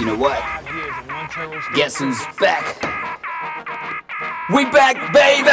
You know what? Guess who's back? We back, baby!